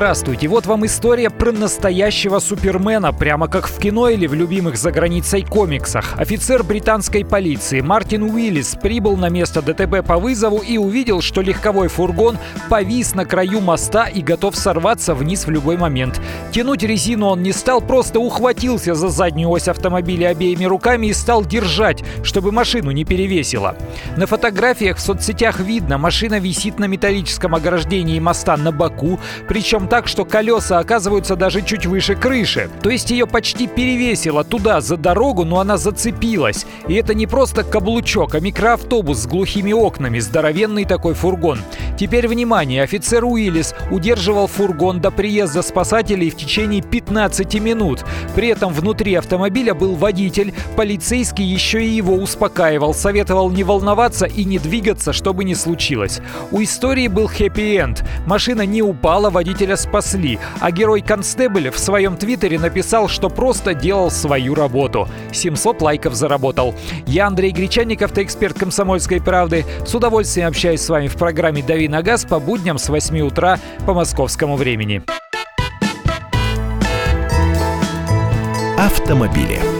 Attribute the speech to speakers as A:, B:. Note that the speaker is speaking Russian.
A: Здравствуйте, вот вам история про настоящего супермена, прямо как в кино или в любимых за границей комиксах. Офицер британской полиции Мартин Уиллис прибыл на место ДТП по вызову и увидел, что легковой фургон повис на краю моста и готов сорваться вниз в любой момент. Тянуть резину он не стал, просто ухватился за заднюю ось автомобиля обеими руками и стал держать, чтобы машину не перевесило. На фотографиях в соцсетях видно, машина висит на металлическом ограждении моста на боку, причем так, что колеса оказываются даже чуть выше крыши. То есть ее почти перевесило туда, за дорогу, но она зацепилась. И это не просто каблучок, а микроавтобус с глухими окнами, здоровенный такой фургон. Теперь внимание, офицер Уиллис удерживал фургон до приезда спасателей в течение 15 минут. При этом внутри автомобиля был водитель, полицейский еще и его успокаивал, советовал не волноваться и не двигаться, чтобы не случилось. У истории был хэппи-энд. Машина не упала, водителя спасли, а герой Констебль в своем твиттере написал, что просто делал свою работу. 700 лайков заработал. Я Андрей Гречанников, ты эксперт «Комсомольской правды». С удовольствием общаюсь с вами в программе «Дави на газ» по будням с 8 утра по московскому времени.
B: Автомобили.